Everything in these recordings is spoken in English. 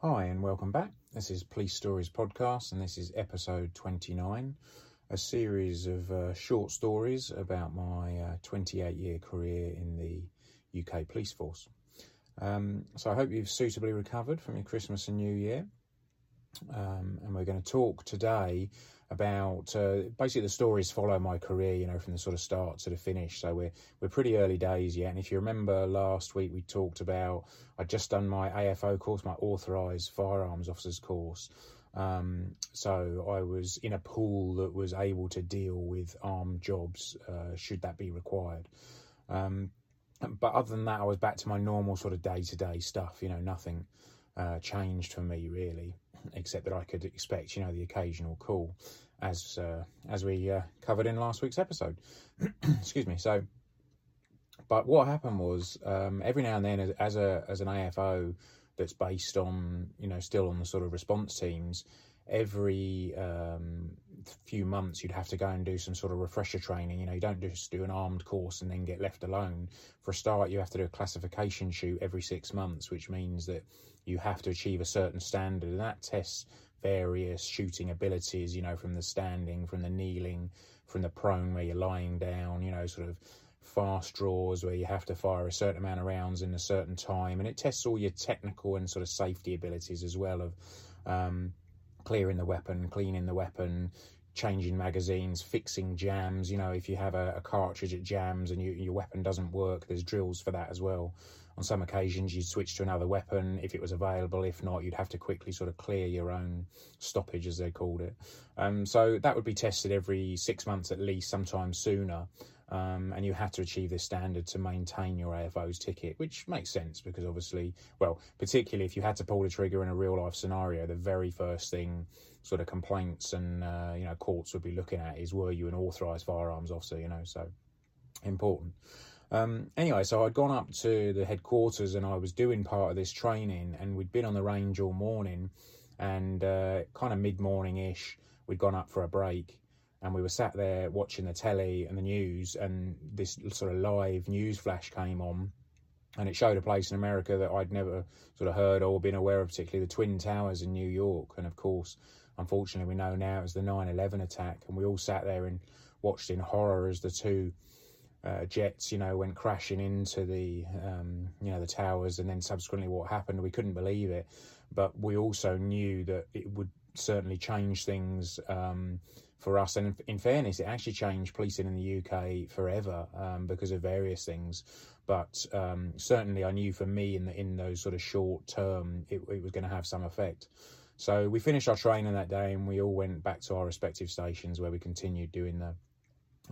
Hi, and welcome back. This is Police Stories Podcast, and this is episode 29, a series of uh, short stories about my 28 uh, year career in the UK police force. Um, so I hope you've suitably recovered from your Christmas and New Year. Um, and we're going to talk today about uh, basically the stories follow my career, you know, from the sort of start to the finish. So we're we're pretty early days yet. And if you remember last week, we talked about I'd just done my AFO course, my Authorised Firearms Officers course. Um, so I was in a pool that was able to deal with armed jobs, uh, should that be required. Um, but other than that, I was back to my normal sort of day to day stuff. You know, nothing uh, changed for me really except that I could expect, you know, the occasional call, as uh, as we uh, covered in last week's episode. Excuse me. So, but what happened was um, every now and then, as, as a as an AFO that's based on, you know, still on the sort of response teams, every um, few months you'd have to go and do some sort of refresher training. You know, you don't just do an armed course and then get left alone. For a start, you have to do a classification shoot every six months, which means that you have to achieve a certain standard, and that tests various shooting abilities. You know, from the standing, from the kneeling, from the prone where you're lying down. You know, sort of fast draws where you have to fire a certain amount of rounds in a certain time, and it tests all your technical and sort of safety abilities as well of. Um, clearing the weapon, cleaning the weapon, changing magazines, fixing jams. You know, if you have a, a cartridge at jams and you, your weapon doesn't work, there's drills for that as well. On some occasions, you'd switch to another weapon if it was available. If not, you'd have to quickly sort of clear your own stoppage, as they called it. Um, so that would be tested every six months at least, sometimes sooner. Um, and you had to achieve this standard to maintain your AFO's ticket, which makes sense because obviously, well, particularly if you had to pull the trigger in a real life scenario, the very first thing sort of complaints and uh, you know courts would be looking at is were you an authorised firearms officer? You know, so important. Um, anyway, so I'd gone up to the headquarters and I was doing part of this training, and we'd been on the range all morning, and uh, kind of mid morning ish, we'd gone up for a break and we were sat there watching the telly and the news, and this sort of live news flash came on, and it showed a place in America that I'd never sort of heard or been aware of, particularly the Twin Towers in New York. And of course, unfortunately, we know now it was the 9 11 attack, and we all sat there and watched in horror as the two. Uh, jets, you know, went crashing into the, um, you know, the towers, and then subsequently what happened, we couldn't believe it. But we also knew that it would certainly change things um, for us. And in, fairness, it actually changed policing in the UK forever um, because of various things. But um, certainly, I knew for me in the, in those sort of short term, it, it was going to have some effect. So we finished our training that day, and we all went back to our respective stations where we continued doing the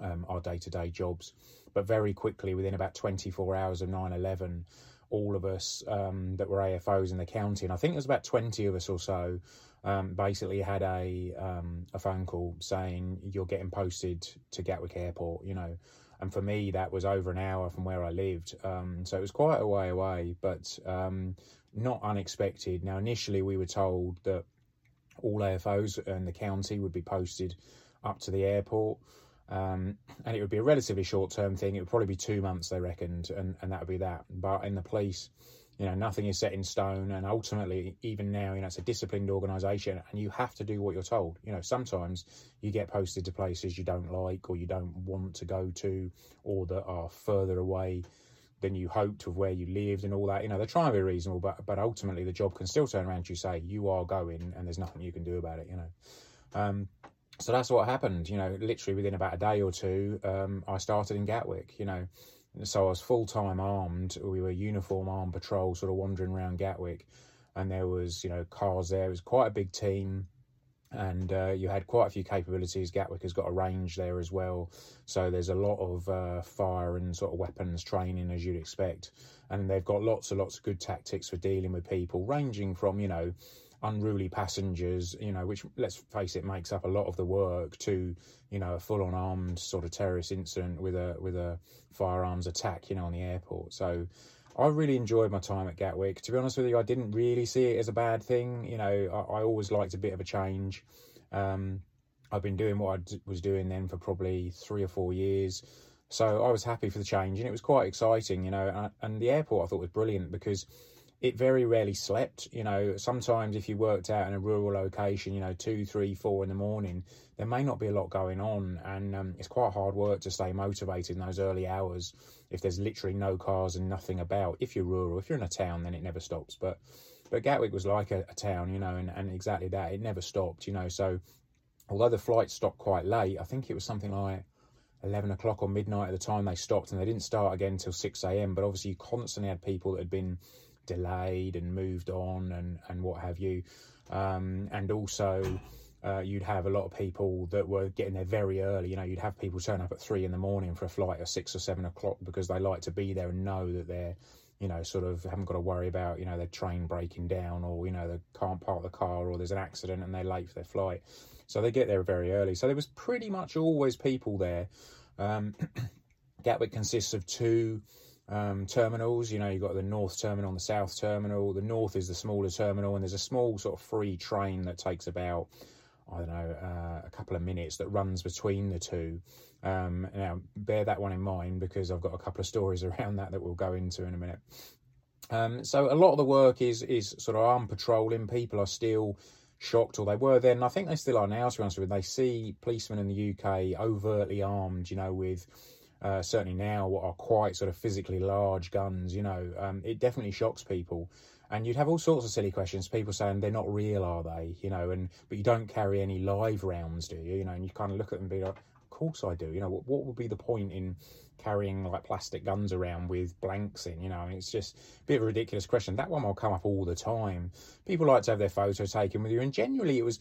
um, our day to day jobs. But very quickly, within about 24 hours of 9 11, all of us um, that were AFOs in the county, and I think there's about 20 of us or so, um, basically had a um, a phone call saying you're getting posted to Gatwick Airport, you know. And for me, that was over an hour from where I lived, um, so it was quite a way away, but um, not unexpected. Now, initially, we were told that all AFOs and the county would be posted up to the airport. Um, and it would be a relatively short term thing. It would probably be two months, they reckoned, and, and that would be that. But in the police, you know nothing is set in stone. And ultimately even now you know it's a disciplined organization and you have to do what you're told. You know sometimes you get posted to places you don't like or you don't want to go to or that are further away than you hoped of where you lived and all that. You know they're trying to be reasonable but but ultimately the job can still turn around to you say you are going and there's nothing you can do about it you know. Um, so that's what happened. You know literally within about a day or two um, i started in gatwick you know so I was full time armed. We were uniform armed patrol, sort of wandering around Gatwick, and there was you know cars there. It was quite a big team, and uh, you had quite a few capabilities. Gatwick has got a range there as well, so there's a lot of uh, fire and sort of weapons training as you'd expect, and they've got lots and lots of good tactics for dealing with people, ranging from you know unruly passengers, you know, which let's face it makes up a lot of the work to, you know, a full on armed sort of terrorist incident with a with a firearms attack, you know, on the airport. So I really enjoyed my time at Gatwick. To be honest with you, I didn't really see it as a bad thing. You know, I, I always liked a bit of a change. Um, I've been doing what I d- was doing then for probably three or four years. So I was happy for the change and it was quite exciting, you know. And, and the airport I thought was brilliant because it very rarely slept. You know, sometimes if you worked out in a rural location, you know, two, three, four in the morning, there may not be a lot going on, and um, it's quite hard work to stay motivated in those early hours if there's literally no cars and nothing about. If you're rural, if you're in a town, then it never stops. But but Gatwick was like a, a town, you know, and, and exactly that. It never stopped, you know. So although the flight stopped quite late, I think it was something like 11 o'clock or midnight at the time they stopped, and they didn't start again until 6 a.m. But obviously, you constantly had people that had been delayed and moved on and, and what have you. Um, and also, uh, you'd have a lot of people that were getting there very early. You know, you'd have people turn up at three in the morning for a flight at six or seven o'clock because they like to be there and know that they're, you know, sort of haven't got to worry about, you know, their train breaking down or, you know, they can't park the car or there's an accident and they're late for their flight. So they get there very early. So there was pretty much always people there. Um, Gatwick consists of two um, terminals. You know, you've got the north terminal and the south terminal. The north is the smaller terminal, and there's a small sort of free train that takes about, I don't know, uh, a couple of minutes that runs between the two. Um, now, bear that one in mind because I've got a couple of stories around that that we'll go into in a minute. Um, so a lot of the work is is sort of armed patrolling. People are still shocked, or they were then. I think they still are now. To be honest with you, they see policemen in the UK overtly armed, you know, with uh, certainly now what are quite sort of physically large guns. You know, um, it definitely shocks people. And you'd have all sorts of silly questions. People saying they're not real, are they? You know, and but you don't carry any live rounds, do you? You know, and you kind of look at them and be like, of course I do. You know, what, what would be the point in carrying like plastic guns around with blanks in? You know, it's just a bit of a ridiculous question. That one will come up all the time. People like to have their photo taken with you, and generally it was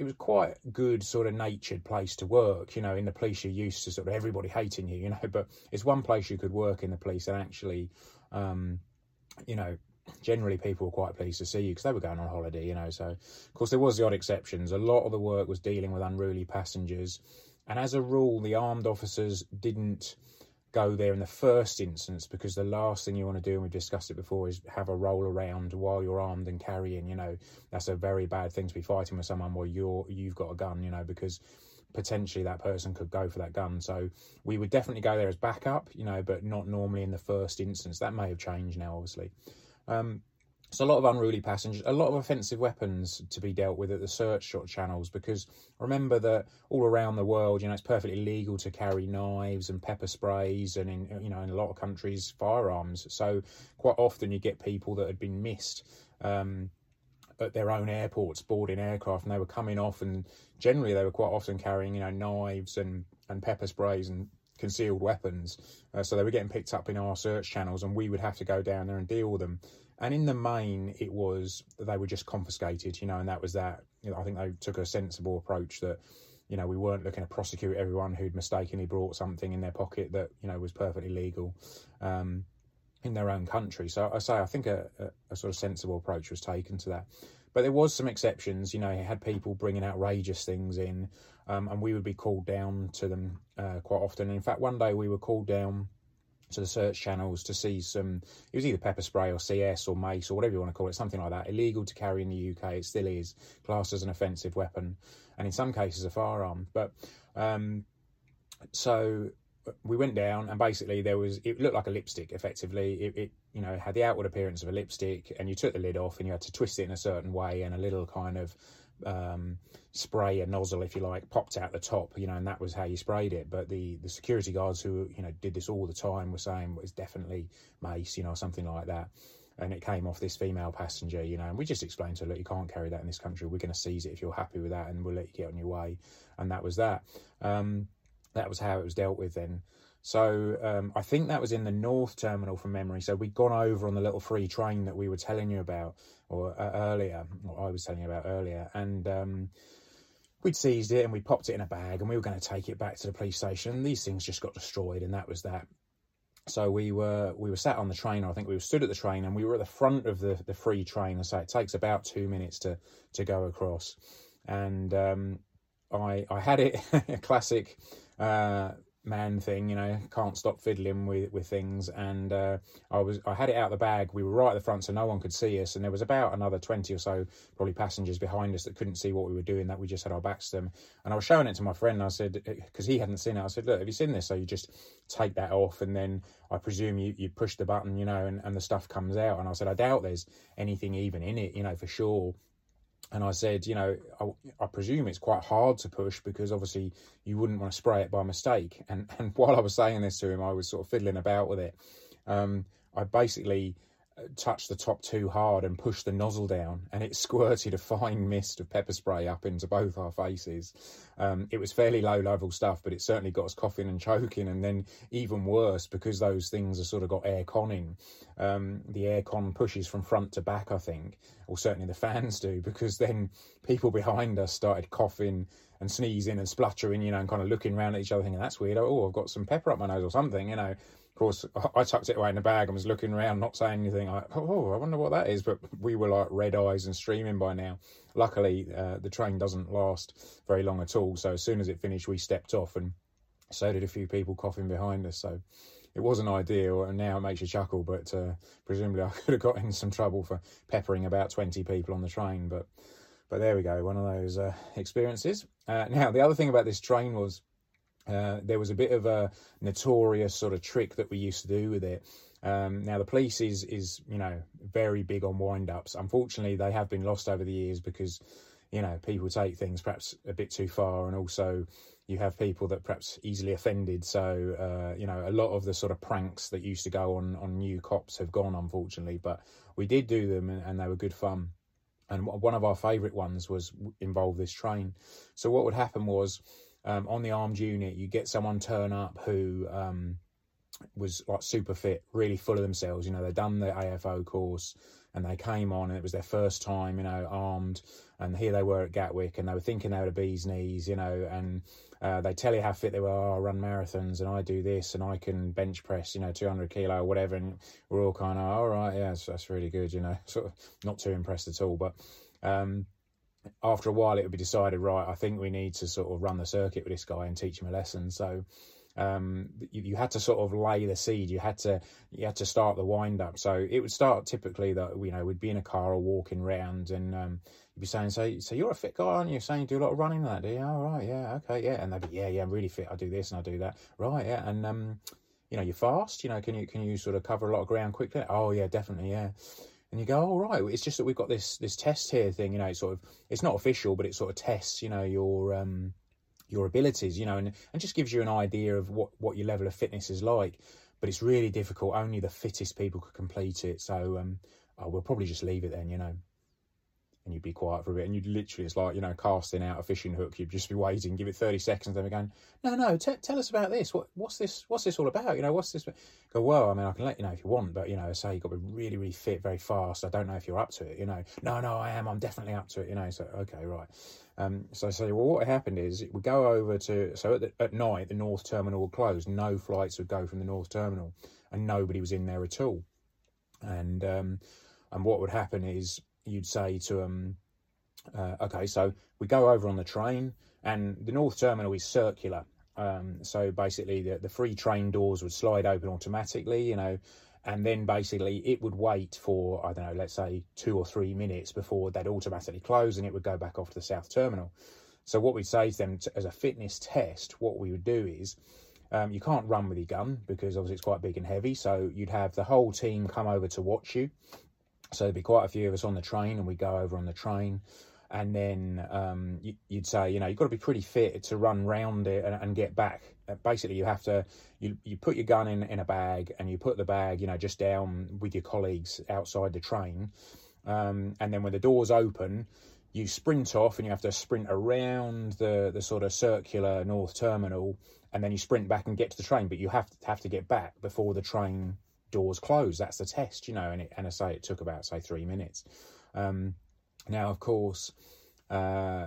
it was quite good sort of natured place to work. You know, in the police you're used to sort of everybody hating you, you know, but it's one place you could work in the police and actually, um, you know, generally people were quite pleased to see you because they were going on holiday, you know. So, of course, there was the odd exceptions. A lot of the work was dealing with unruly passengers, and as a rule, the armed officers didn't go there in the first instance because the last thing you want to do, and we've discussed it before, is have a roll around while you're armed and carrying. You know, that's a very bad thing to be fighting with someone while you're you've got a gun. You know, because potentially that person could go for that gun. So we would definitely go there as backup. You know, but not normally in the first instance. That may have changed now, obviously. Um, so a lot of unruly passengers, a lot of offensive weapons to be dealt with at the search shot channels because remember that all around the world, you know, it's perfectly legal to carry knives and pepper sprays and in you know in a lot of countries firearms. So quite often you get people that had been missed um, at their own airports boarding aircraft and they were coming off and generally they were quite often carrying you know knives and and pepper sprays and concealed weapons. Uh, so they were getting picked up in our search channels and we would have to go down there and deal with them and in the main, it was they were just confiscated, you know, and that was that. You know, I think they took a sensible approach that, you know, we weren't looking to prosecute everyone who'd mistakenly brought something in their pocket that you know was perfectly legal. Um, in their own country. So I say I think a, a, a, sort of sensible approach was taken to that. But there was some exceptions. You know, he had people bringing outrageous things in, um, and we would be called down to them uh, quite often. In fact, one day we were called down to the search channels to see some, it was either pepper spray or CS or mace or whatever you want to call it, something like that. Illegal to carry in the UK, it still is, classed as an offensive weapon, and in some cases a firearm. But um, so we went down and basically there was it looked like a lipstick effectively it, it, you know had the outward appearance of a lipstick and you took the lid off and you had to twist it in a certain way and a little kind of um, spray a nozzle, if you like, popped out the top, you know, and that was how you sprayed it. But the, the security guards who, you know, did this all the time were saying well, it's definitely mace, you know, something like that. And it came off this female passenger, you know, and we just explained to her, look, you can't carry that in this country. We're going to seize it if you're happy with that and we'll let you get on your way. And that was that. Um, that was how it was dealt with then. So um, I think that was in the North Terminal from memory. So we'd gone over on the little free train that we were telling you about or uh, earlier, or I was telling you about earlier, and um, we'd seized it and we popped it in a bag and we were going to take it back to the police station. These things just got destroyed, and that was that. So we were we were sat on the train, or I think we were stood at the train, and we were at the front of the the free train. And so it takes about two minutes to to go across, and um, I I had it a classic. Uh, man thing, you know, can't stop fiddling with with things. And uh, I was I had it out the bag. We were right at the front, so no one could see us. And there was about another twenty or so probably passengers behind us that couldn't see what we were doing. That we just had our backs to them. And I was showing it to my friend. I said because he hadn't seen it. I said, look, have you seen this? So you just take that off, and then I presume you you push the button, you know, and and the stuff comes out. And I said, I doubt there's anything even in it, you know, for sure and I said, you know, I, I, presume it's quite hard to push because obviously you wouldn't want to spray it by mistake. And and while I was saying this to him, I was sort of fiddling about with it. Um, I basically touched the top too hard and pushed the nozzle down, and it squirted a fine mist of pepper spray up into both our faces. Um, it was fairly low level stuff, but it certainly got us coughing and choking. And then, even worse, because those things have sort of got air conning, um, the air con pushes from front to back, I think, or certainly the fans do, because then people behind us started coughing and sneezing and spluttering, you know, and kind of looking around at each other, thinking, that's weird. Oh, I've got some pepper up my nose or something, you know course, I tucked it away in the bag and was looking around, not saying anything. Like, oh, I wonder what that is. But we were like red eyes and streaming by now. Luckily, uh, the train doesn't last very long at all. So as soon as it finished, we stepped off, and so did a few people coughing behind us. So it wasn't ideal, and now it makes you chuckle. But uh, presumably, I could have got in some trouble for peppering about twenty people on the train. But but there we go, one of those uh, experiences. Uh, now, the other thing about this train was uh, there was a bit of a notorious sort of trick that we used to do with it. Um, now the police is is you know very big on wind ups. Unfortunately, they have been lost over the years because you know people take things perhaps a bit too far, and also you have people that perhaps easily offended. So uh, you know a lot of the sort of pranks that used to go on on new cops have gone, unfortunately. But we did do them, and, and they were good fun. And one of our favourite ones was involve this train. So what would happen was um, on the armed unit, you get someone turn up who um, was like super fit, really full of themselves. You know, they'd done the AFO course and they came on and it was their first time, you know, armed. And here they were at Gatwick and they were thinking they were the bee's knees, you know, and uh, they tell you how fit they were. Oh, I run marathons and I do this and I can bench press, you know, 200 kilo or whatever. And we're all kind of, all right, yeah, that's, that's really good, you know, sort of not too impressed at all. But, um, after a while, it would be decided, right, I think we need to sort of run the circuit with this guy and teach him a lesson. So um, you, you, had to sort of lay the seed. You had to you had to start the wind up. So it would start typically that you know we'd be in a car or walking around, and um, you'd be saying, "So, so you're a fit guy, aren't you? Saying you do a lot of running, that do you? Oh, right, yeah, okay, yeah." And they'd be, "Yeah, yeah, I'm really fit. I do this and I do that." Right, yeah, and um, you know, you're fast. You know, can you can you sort of cover a lot of ground quickly? Oh, yeah, definitely, yeah and you go, "All oh, right, it's just that we've got this this test here thing, you know, it's sort of it's not official, but it sort of tests, you know, your um your abilities, you know, and, and just gives you an idea of what what your level of fitness is like. But it's really difficult. Only the fittest people could complete it. So um, oh, we'll probably just leave it then, you know and you'd be quiet for a bit, and you'd literally, it's like, you know, casting out a fishing hook. You'd just be waiting, give it 30 seconds, then we're going, no, no, t- tell us about this. What, what's this? What's this all about? You know, what's this? Go, well, I mean, I can let you know if you want, but, you know, say you've got to be really, really fit, very fast. I don't know if you're up to it, you know. No, no, I am. I'm definitely up to it, you know. So, okay, right. Um, so I say, well, what happened is we go over to, so at, the, at night, the North Terminal would close. No flights would go from the North Terminal, and nobody was in there at all. And, um, and what would happen is you'd say to them, uh, okay, so we go over on the train, and the North Terminal is circular. Um, so basically, the, the free train doors would slide open automatically, you know, and then basically it would wait for, I don't know, let's say two or three minutes before they'd automatically close and it would go back off to the South Terminal. So, what we'd say to them to, as a fitness test, what we would do is um, you can't run with your gun because obviously it's quite big and heavy. So, you'd have the whole team come over to watch you. So, there'd be quite a few of us on the train, and we'd go over on the train and then um, you, would say, you know, you've got to be pretty fit to run round it and, and, get back. Uh, basically, you have to you you put your gun in in a bag and you put the bag, you know, just down with your colleagues outside the train, um, and then when the doors open. You sprint off and you have to sprint around the, the sort of circular north terminal, and then you sprint back and get to the train. But you have to have to get back before the train doors close. That's the test, you know. And it, and I say it took about say three minutes. Um, now, of course, uh,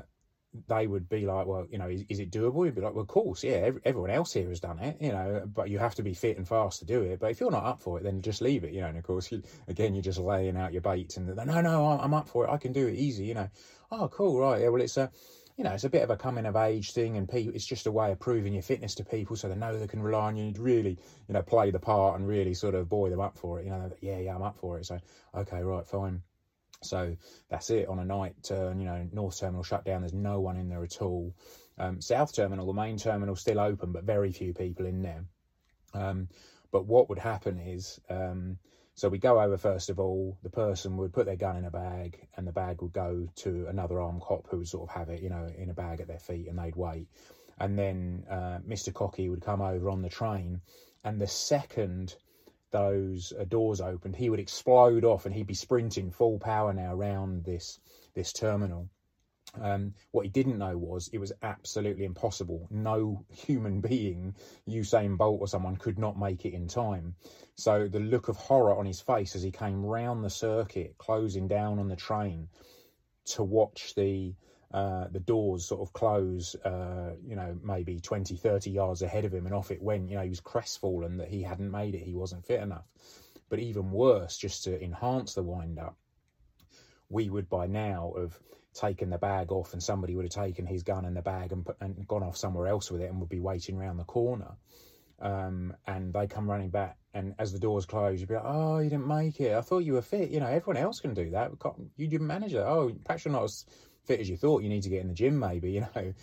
they would be like, well, you know, is, is, it doable? You'd be like, well, of course, yeah, everyone else here has done it, you know, but you have to be fit and fast to do it. But if you're not up for it, then just leave it, you know. And of course, you, again, you're just laying out your baits and no, no, I'm up for it. I can do it easy, you know. Oh, cool, right, yeah. Well, it's a you know, it's a bit of a coming of age thing, and people, it's just a way of proving your fitness to people, so they know they can rely on you. to really, you know, play the part and really sort of buoy them up for it. You know, yeah, yeah, I'm up for it. So, okay, right, fine. So that's it on a night turn. You know, North Terminal shut down. There's no one in there at all. Um, South Terminal, the main terminal, still open, but very few people in there. Um, but what would happen is, um, so we go over first of all. The person would put their gun in a bag, and the bag would go to another armed cop who would sort of have it, you know, in a bag at their feet, and they'd wait. And then uh, Mr. Cocky would come over on the train, and the second those uh, doors opened, he would explode off, and he'd be sprinting full power now around this this terminal. Um, what he didn't know was it was absolutely impossible. No human being, Usain Bolt or someone, could not make it in time. So the look of horror on his face as he came round the circuit, closing down on the train, to watch the uh, the doors sort of close, uh, you know, maybe 20, 30 yards ahead of him, and off it went. You know, he was crestfallen that he hadn't made it, he wasn't fit enough. But even worse, just to enhance the wind up, we would by now have taken the bag off and somebody would have taken his gun and the bag and, put, and gone off somewhere else with it and would be waiting around the corner. Um, and they come running back, and as the doors close, you'd be like, "Oh, you didn't make it. I thought you were fit. You know, everyone else can do that. You didn't manage it. Oh, perhaps you're not as fit as you thought. You need to get in the gym, maybe. You know."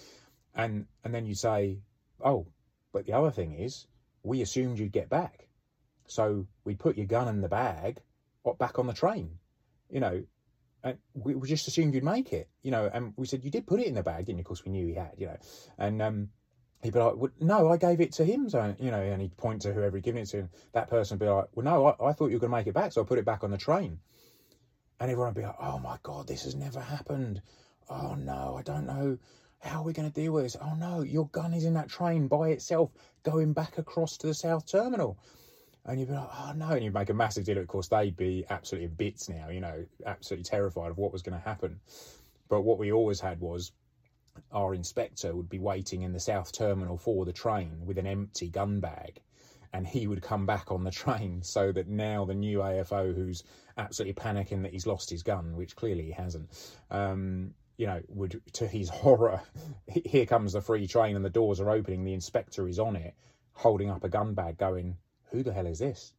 And and then you say, "Oh, but the other thing is, we assumed you'd get back, so we put your gun in the bag, back on the train. You know, and we, we just assumed you'd make it, you know. And we said you did put it in the bag, didn't you? Of course, we knew he had, you know. And um, he'd be like, well, "No, I gave it to him." So you know, and he'd point to whoever he'd given it to. That person would be like, "Well, no, I, I thought you were going to make it back, so I put it back on the train." And everyone would be like, "Oh my god, this has never happened. Oh no, I don't know." How are we going to deal with this? Oh no, your gun is in that train by itself going back across to the South Terminal and you'd be like, oh no, and you'd make a massive deal. Of course, they'd be absolutely in bits now, you know, absolutely terrified of what was going to happen. But what we always had was our inspector would be waiting in the south terminal for the train with an empty gun bag. And he would come back on the train so that now the new AFO, who's absolutely panicking that he's lost his gun, which clearly he hasn't, um, you know, would, to his horror, here comes the free train and the doors are opening. The inspector is on it, holding up a gun bag, going, who the hell is this?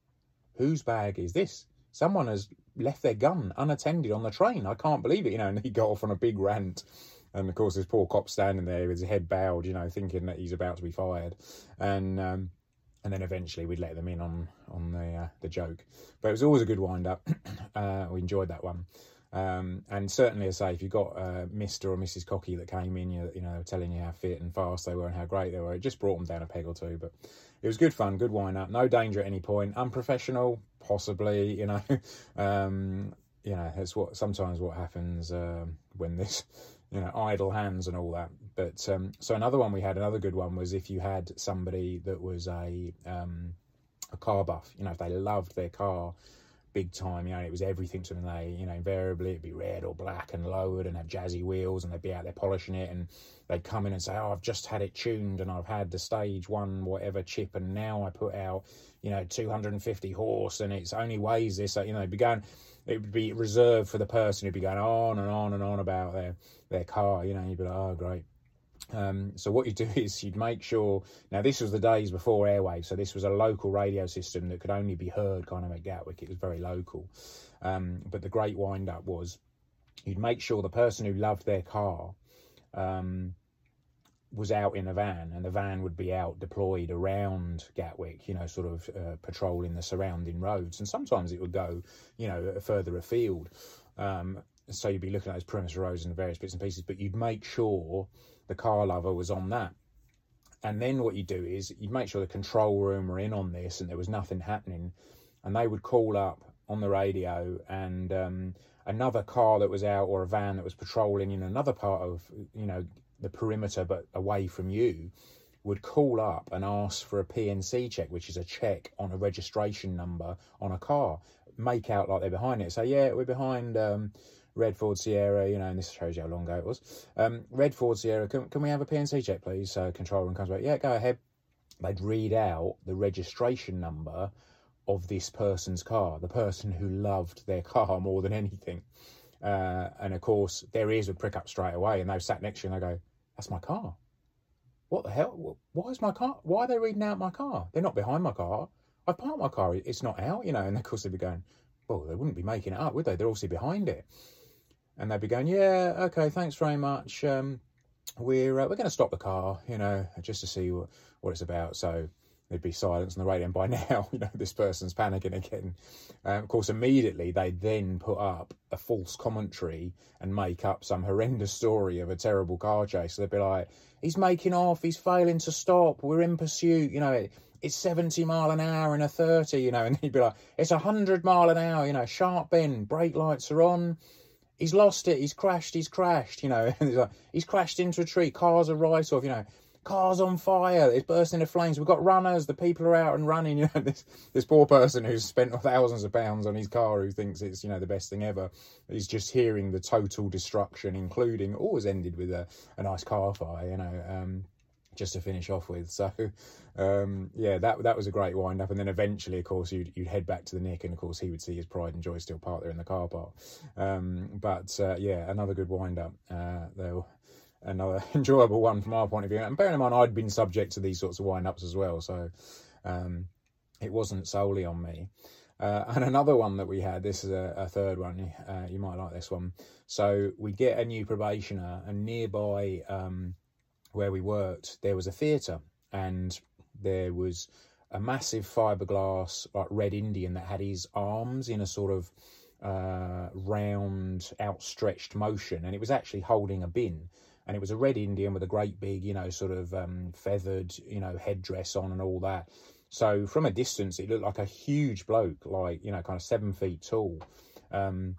Whose bag is this? Someone has left their gun unattended on the train. I can't believe it, you know. And he got off on a big rant. And of course, this poor cop standing there with his head bowed, you know, thinking that he's about to be fired. And um, and then eventually we'd let them in on on the uh, the joke. But it was always a good wind up. uh, we enjoyed that one. Um, and certainly, I say, if you've got uh, Mr. or Mrs. Cocky that came in, you, you know, telling you how fit and fast they were and how great they were, it just brought them down a peg or two. But it was good fun, good wind up, no danger at any point. Unprofessional, possibly, you know. um, you know, it's what sometimes what happens um, when this, you know, idle hands and all that. But um, so another one we had, another good one was if you had somebody that was a um, a car buff, you know, if they loved their car big time. You know, it was everything to them. They, you know, invariably it'd be red or black and lowered and have jazzy wheels, and they'd be out there polishing it, and they'd come in and say, "Oh, I've just had it tuned, and I've had the stage one whatever chip, and now I put out, you know, 250 horse, and it's only weighs this." You know, began. It would be reserved for the person who'd be going on and on and on about their their car. You know, you'd be like, "Oh, great." Um, so what you'd do is you'd make sure. Now this was the days before airwaves, so this was a local radio system that could only be heard kind of at Gatwick. It was very local. Um, but the great wind up was you'd make sure the person who loved their car um, was out in a van, and the van would be out deployed around Gatwick, you know, sort of uh, patrolling the surrounding roads. And sometimes it would go, you know, further afield. Um, so you'd be looking at those perimeter roads and various bits and pieces, but you'd make sure the car lover was on that. And then what you do is you'd make sure the control room were in on this and there was nothing happening. And they would call up on the radio and um, another car that was out or a van that was patrolling in another part of, you know, the perimeter but away from you would call up and ask for a PNC check, which is a check on a registration number on a car. Make out like they're behind it. Say, yeah, we're behind um, Red Ford Sierra, you know, and this shows you how long ago it was. Um, Red Ford Sierra, can, can we have a PNC check, please? So control room comes back, yeah, go ahead. They'd read out the registration number of this person's car, the person who loved their car more than anything. Uh, and of course, their ears would prick up straight away, and they sat next to you and they go, That's my car. What the hell? Why is my car? Why are they reading out my car? They're not behind my car. I parked my car. It's not out, you know. And of course they'd be going, well, they wouldn't be making it up, would they? They're obviously behind it. And they'd be going, yeah, okay, thanks very much. Um, we're uh, we're going to stop the car, you know, just to see what, what it's about. So there'd be silence on the radio. And by now, you know, this person's panicking again. Um, of course, immediately they then put up a false commentary and make up some horrendous story of a terrible car chase. So they'd be like, he's making off, he's failing to stop, we're in pursuit, you know, it, it's 70 mile an hour and a 30, you know, and he'd be like, it's 100 mile an hour, you know, sharp bend, brake lights are on. He's lost it. He's crashed. He's crashed. You know, he's like, he's crashed into a tree. Cars are right off. You know, car's on fire, it's bursting into flames, we've got runners, the people are out and running, you know, this this poor person who's spent thousands of pounds on his car who thinks it's, you know, the best thing ever, is just hearing the total destruction, including always ended with a, a nice car fire, you know, um, just to finish off with. So, um, yeah, that that was a great wind up. And then eventually, of course, you'd, you'd head back to the Nick, and of course, he would see his pride and joy still parked there in the car park. Um, but uh, yeah, another good wind up. Uh, there another enjoyable one from our point of view. And bearing in mind, I'd been subject to these sorts of wind ups as well, so um, it wasn't solely on me. Uh, and another one that we had, this is a, a third one, uh, you might like this one. So we get a new probationer, and nearby um, where we worked, there was a theatre, and there was a massive fiberglass like red Indian that had his arms in a sort of uh, round, outstretched motion, and it was actually holding a bin and it was a red Indian with a great big, you know, sort of um, feathered, you know, headdress on and all that. So from a distance, it looked like a huge bloke, like you know, kind of seven feet tall. Um,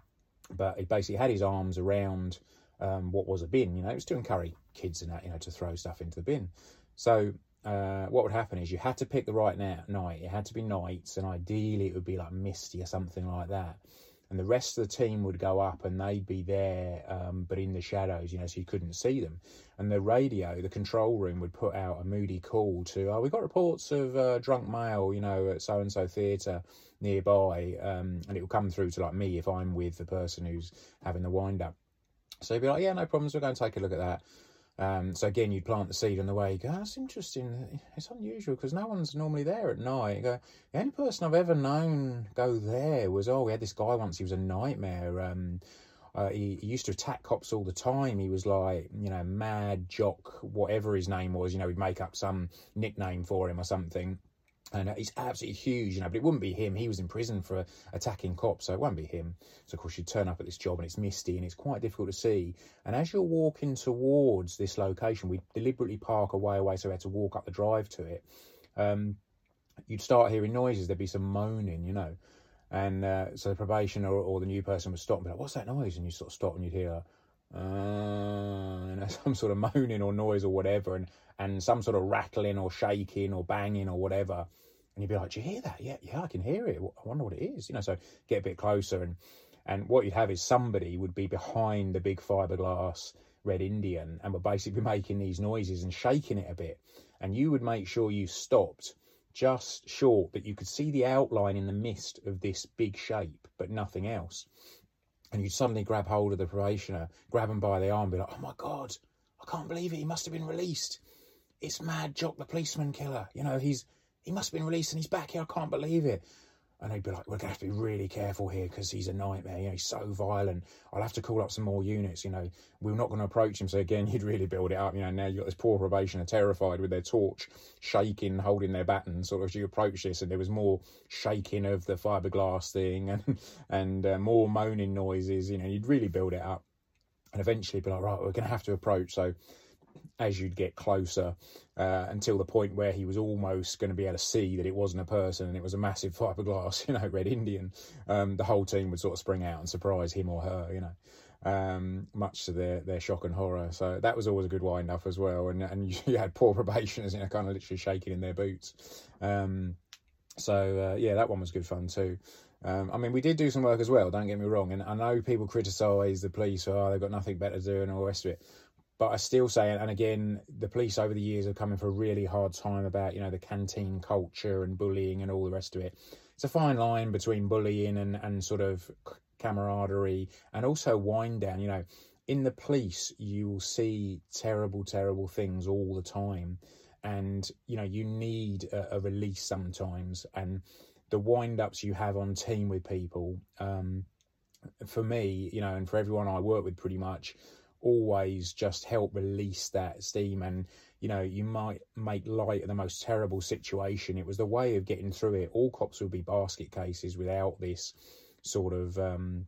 but he basically had his arms around um, what was a bin. You know, it was to encourage kids and that, you know, to throw stuff into the bin. So uh, what would happen is you had to pick the right night. It had to be nights, and ideally it would be like misty or something like that and the rest of the team would go up and they'd be there, um, but in the shadows, you know, so you couldn't see them. And the radio, the control room would put out a moody call to, oh, we got reports of uh, drunk male, you know, at so and so theatre nearby, um, and it will come through to like me if I'm with the person who's having the wind up. So you'd be like, yeah, no problems, we'll go and take a look at that. Um, so again, you'd plant the seed on the way. You go, that's interesting. It's unusual because no one's normally there at night. You go, the only person I've ever known go there was oh, we had this guy once. He was a nightmare. Um, uh, he, he, used to attack cops all the time. He was like, you know, mad jock, whatever his name was. You know, we'd make up some nickname for him or something and uh, he's absolutely huge, you know, but it wouldn't be him. He was in prison for attacking cops, so it won't be him. So, of course, you turn up at this job and it's misty and it's quite difficult to see. And as you're walking towards this location, we deliberately park away away, so we had to walk up the drive to it. Um, you'd start hearing noises, there'd be some moaning, you know. And uh, so the probation or, or, the new person would stop and be like, What's that noise? And you sort of stop and you'd hear, uh, you know, some sort of moaning or noise or whatever, and, and some sort of rattling or shaking or banging or whatever and you'd be like, "Do you hear that? Yeah, yeah, I can hear it. I wonder what it is." You know, so get a bit closer, and and what you'd have is somebody would be behind the big fiberglass red Indian, and would basically be making these noises and shaking it a bit, and you would make sure you stopped just short that you could see the outline in the mist of this big shape, but nothing else. And you'd suddenly grab hold of the probationer, grab him by the arm, and be like, "Oh my god, I can't believe it! He must have been released. It's Mad Jock, the policeman killer. You know, he's." He must have been released and he's back here. I can't believe it. And they'd be like, we're going to have to be really careful here because he's a nightmare. You know, he's so violent. I'll have to call up some more units. You know, we're not going to approach him. So again, you'd really build it up. You know, now you've got this poor probationer terrified with their torch shaking, holding their baton. Sort of as you approach this, and there was more shaking of the fiberglass thing and and uh, more moaning noises. You know, you'd really build it up, and eventually be like, right, we're going to have to approach. So as you'd get closer uh, until the point where he was almost going to be able to see that it wasn't a person and it was a massive fiberglass, you know, red Indian, um, the whole team would sort of spring out and surprise him or her, you know. Um, much to their, their shock and horror. So that was always a good wind up as well. And and you had poor probationers, you know, kind of literally shaking in their boots. Um, so uh, yeah, that one was good fun too. Um, I mean, we did do some work as well. Don't get me wrong. And I know people criticise the police oh they've got nothing better to do and all the rest of it. But I still say, and again, the police over the years have come in for a really hard time about, you know, the canteen culture and bullying and all the rest of it. It's a fine line between bullying and, and sort of camaraderie and also wind down. You know, in the police, you will see terrible, terrible things all the time, and you know you need a, a release sometimes. And the wind ups you have on team with people, um, for me, you know, and for everyone I work with, pretty much, always just help release that steam and you know you might make light of the most terrible situation it was the way of getting through it all cops would be basket cases without this sort of um,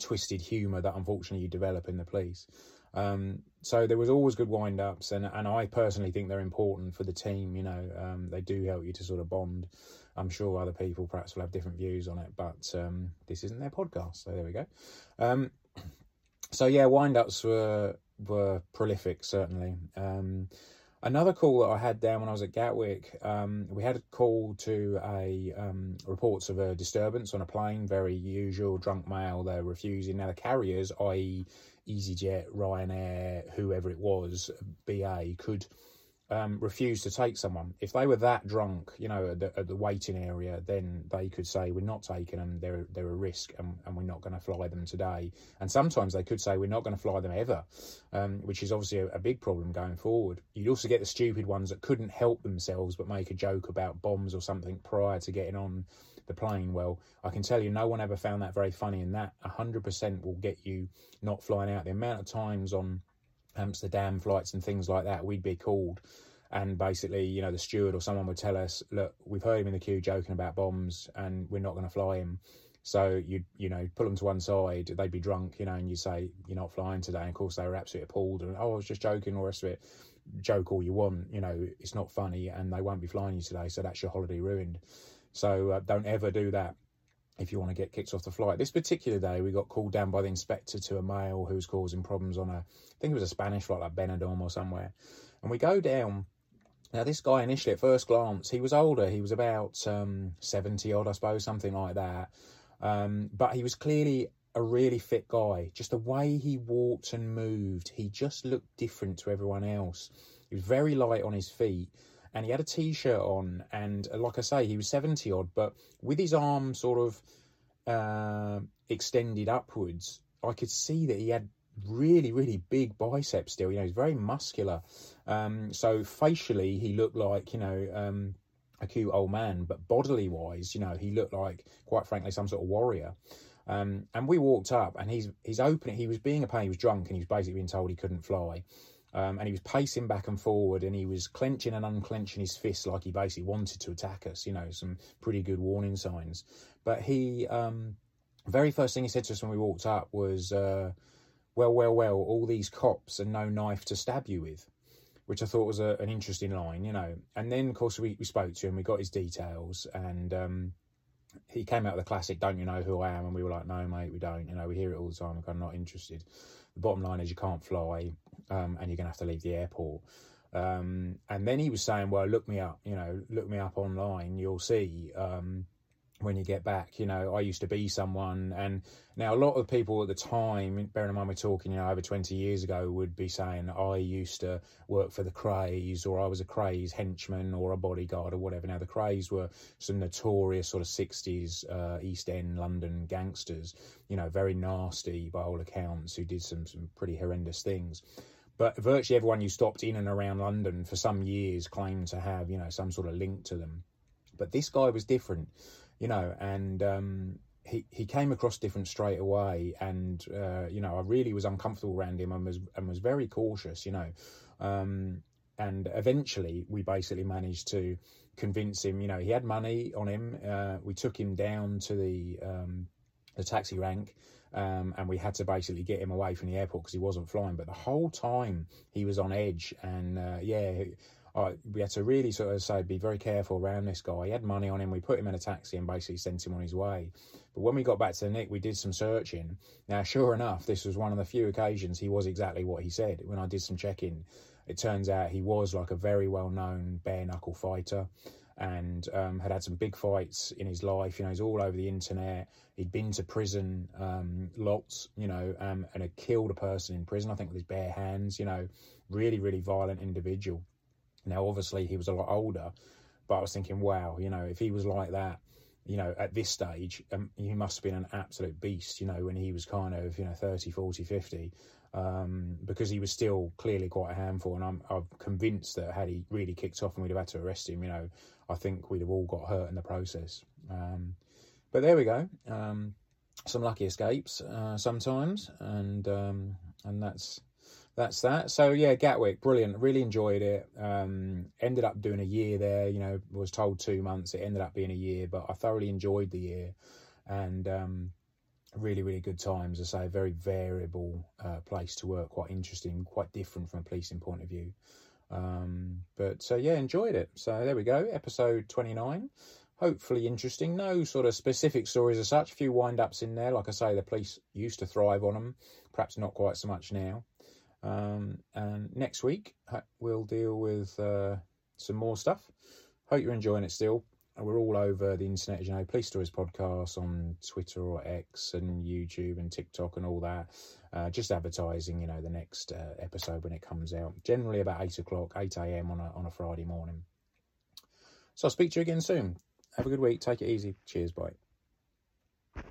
twisted humour that unfortunately you develop in the police. Um, so there was always good wind ups, and and I personally think they're important for the team. You know, um, they do help you to sort of bond. I'm sure other people perhaps will have different views on it, but um, this isn't their podcast, so there we go. So yeah, wind ups were were prolific certainly. Um, Another call that I had down when I was at Gatwick, um, we had a call to a um, reports of a disturbance on a plane, very usual, drunk male, they're refusing. Now, the carriers, i.e., EasyJet, Ryanair, whoever it was, BA, could um, refuse to take someone. If they were that drunk, you know, at the, at the, waiting area, then they could say, we're not taking them, they're, they're a risk and, and we're not going to fly them today. And sometimes they could say, we're not going to fly them ever, um, which is obviously a, a, big problem going forward. You'd also get the stupid ones that couldn't help themselves but make a joke about bombs or something prior to getting on the plane. Well, I can tell you, no one ever found that very funny, and that 100% will get you not flying out. The amount of times on Amsterdam flights and things like that, we'd be called. And basically, you know, the steward or someone would tell us, look, we've heard him in the queue joking about bombs and we're not going to fly him. So you you know pull them to one side, they'd be drunk, you know, and you say you're not flying today. And of course they were absolutely appalled and oh I was just joking, the rest of it. Joke all you want, you know, it's not funny, and they won't be flying you today, so that's your holiday ruined. So uh, don't ever do that if you want to get kicked off the flight. This particular day, we got called down by the inspector to a male who was causing problems on a, I think it was a Spanish flight like Benidorm or somewhere. And we go down. Now, this guy initially, at first glance, he was older. He was about um, 70 odd, I suppose, something like that. Um, but he was clearly a really fit guy. Just the way he walked and moved, he just looked different to everyone else. He was very light on his feet and he had a t-shirt on and uh, like i say he was 70 odd but with his arm sort of uh, extended upwards i could see that he had really really big biceps still you know he's very muscular. Um, so facially he looked like you know um, a cute old man but bodily wise you know he looked like quite frankly some sort of warrior. Um, and we walked up and he's he's opening he was being a pain he was drunk and he was basically being told he couldn't fly um, and he was pacing back and forward and he was clenching and unclenching his fists like he basically wanted to attack us, you know, some pretty good warning signs. But he, um, very first thing he said to us when we walked up was, uh, well, well, well, all these cops and no knife to stab you with, which I thought was a, an interesting line, you know. And then, of course, we, we spoke to him, we got his details, and um, he came out with the classic, don't you know who I am? And we were like, no, mate, we don't. You know, we hear it all the time, I'm not interested. The bottom line is you can't fly um, and you're going to have to leave the airport. Um, and then he was saying, well, look me up, you know, look me up online. You'll see um, when you get back. You know, I used to be someone, and now a lot of people at the time, bearing in mind we're talking, you know, over 20 years ago, would be saying, I used to work for the Krays, or I was a Krays henchman, or a bodyguard, or whatever. Now, the Krays were some notorious sort of 60s uh, East End London gangsters, you know, very nasty by all accounts, who did some, some pretty horrendous things. But virtually everyone you stopped in and around London for some years claimed to have, you know, some sort of link to them. But this guy was different, you know, and um, he he came across different straight away, and uh, you know, I really was uncomfortable around him and was and was very cautious, you know. Um, and eventually, we basically managed to convince him. You know, he had money on him. Uh, we took him down to the um, the taxi rank um, and we had to basically get him away from the airport because he wasn't flying. But the whole time he was on edge, and uh, yeah, uh, we had to really sort of say, be very careful around this guy. He had money on him. We put him in a taxi and basically sent him on his way. But when we got back to the Nick, we did some searching. Now, sure enough, this was one of the few occasions he was exactly what he said. When I did some checking, it turns out he was like a very well known bare knuckle fighter and um, had had some big fights in his life. You know, he's all over the internet. He'd been to prison um, lots, you know, um, and had killed a person in prison, I think, with his bare hands, you know, really, really violent individual. Now, obviously, he was a lot older, but I was thinking, wow, you know, if he was like that, you know, at this stage, um, he must have been an absolute beast, you know, when he was kind of, you know, 30, 40, 50, um, because he was still clearly quite a handful. And I'm, I'm convinced that had he really kicked off and we'd have had to arrest him, you know, I think we'd have all got hurt in the process. Um, but there we go. Um, some lucky escapes uh, sometimes, and um, and that's that's that. So yeah, Gatwick, brilliant. Really enjoyed it. Um, ended up doing a year there. You know, was told two months. It ended up being a year, but I thoroughly enjoyed the year, and um, really, really good times. I say, very variable uh, place to work. Quite interesting. Quite different from a policing point of view. Um, but so yeah, enjoyed it. So there we go. Episode twenty nine hopefully interesting. No sort of specific stories as such. A few wind ups in there. Like I say, the police used to thrive on them, perhaps not quite so much now. Um, and next week, we'll deal with uh, some more stuff. Hope you're enjoying it still. We're all over the internet, as you know, Police Stories podcast on Twitter or X and YouTube and TikTok and all that. Uh, just advertising, you know, the next uh, episode when it comes out. Generally about 8 o'clock, 8 a.m. on a, on a Friday morning. So I'll speak to you again soon. Have a good week. Take it easy. Cheers. Bye.